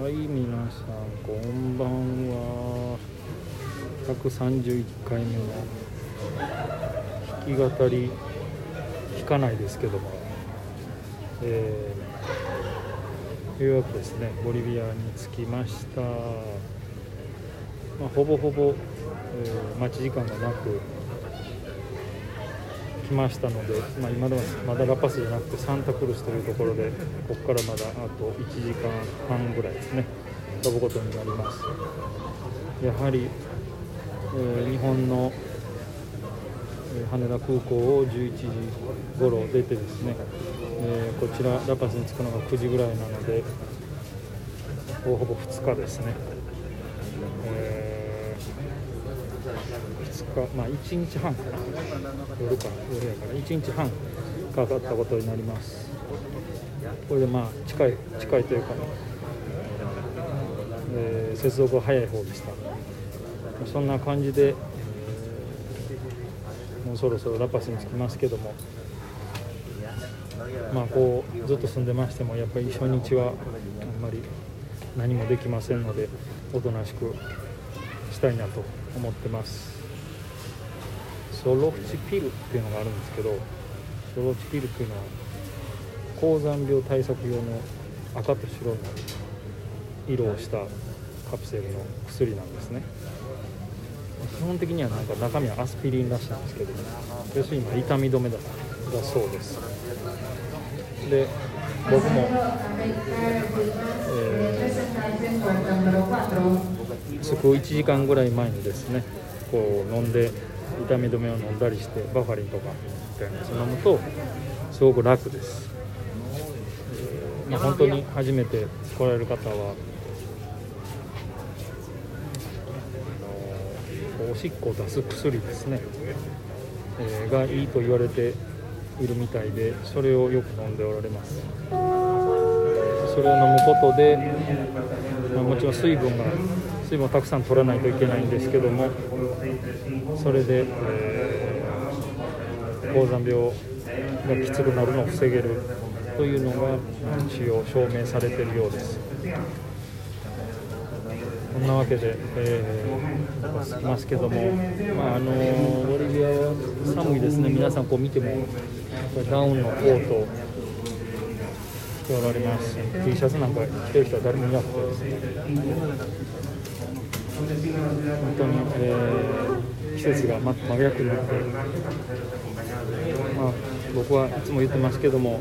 はい皆さんこんばんは。131回目の弾き語り弾かないですけども。えー、ようやくですね。ボリビアに着きました、まあ、ほぼほぼ、えー待ち時間がなく来ましたので、まあ、今ではまだラパスじゃなくてサンタクルスというところでここからまだあと1時間半ぐらいですね飛ぶことになります。やはり、えー日本の羽田空港を11時頃出てですね、えーこちらラパスに着くのが9時ぐらいなのでほぼ2日ですね、え2日まあ1日半かな。夜か夜やから1日半かかったことになります。これでまあ近い近いというか、えー接続は早い方でした。そんな感じで、えーもうそろそろラパスに着きますけどもまあこうずっと住んでましてもやっぱり初日はあんまり何もできませんのでおとなしくしたいなと思ってます。ソロフチピルっていうのがあるんですけどソロフチピルっていうのは高山病対策用の赤と白の色をしたカプセルの薬なんですね。基本的にはなんか中身はアスピリンらしいんですけど要するに今痛み止めだだそうです。で僕も、えー、そこ1時間ぐらい前にですねこう飲んで痛み止めを飲んだりしてバファリンとかみたいなやつ飲むとすごく楽です、まあ、本当に初めて来られる方はおしっこを出す薬ですね、えーがいいと言われているみたいでそれをよく飲んでおられます。それを飲むことで、まあもちろん水分が水分をたくさん取らないといけないんですけどもそれで、えー高山病がきつくなるのを防げるというのが一応証明されているようです。こんなわけで、えー、着きますけども、まあ、あのボリビアは寒いですね、皆さんこう見ても、ダウンのコートておられます。し、T シャツなんか着てる人は誰もいなくて、本当に、えー季節が真真逆になって、まあ、僕はいつも言ってますけども、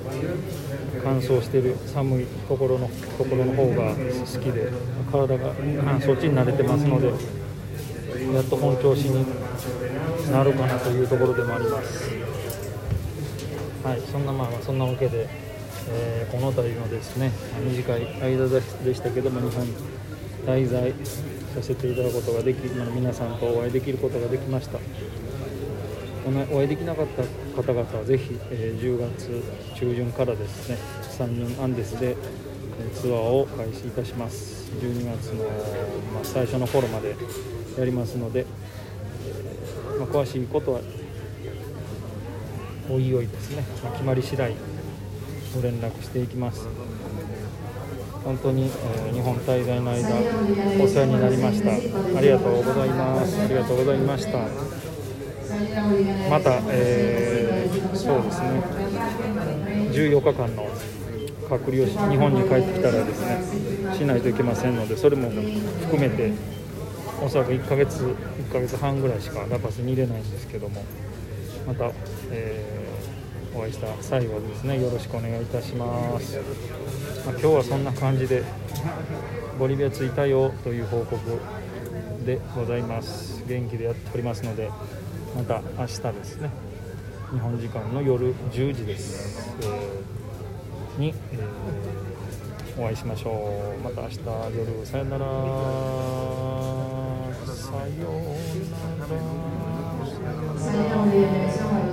乾燥してる寒いところのところの方が好きで体が乾燥地に慣れてますのでやっと本調子になるかなというところでもあります。はいそんなまあそんなわけで、えーこの辺りのですね短い間でしたけども日本に滞在させていただくことができまあ皆さんとお会いできることができました。おお会いできなかった方々はぜひ、えー10月中旬からですね3人アンデスでツアーを開始いたします。12月の、まあ、最初の頃までやりますので、えーまあ、詳しいことはおいおいですね、まあ決まり次第ご連絡していきます。本当に、えー日本滞在の間お世話になりました。ありがとうございます。ありがとうございました。また、えーそうですね。14日間の隔離をし日本に帰ってきたらですねしないといけませんのでそれも含めておそらく1ヶ月1ヶ月半ぐらいしかラパスに入れないんですけどもまた、えーお会いした際はですねよろしくお願いいたします、まあ今日はそんな感じでボリビア着いたよという報告でございます。元気でやっておりますのでまた明日ですね日本時間の夜10時です、えーに、えーお会いしましょう。また明日夜さよなら。さようなら。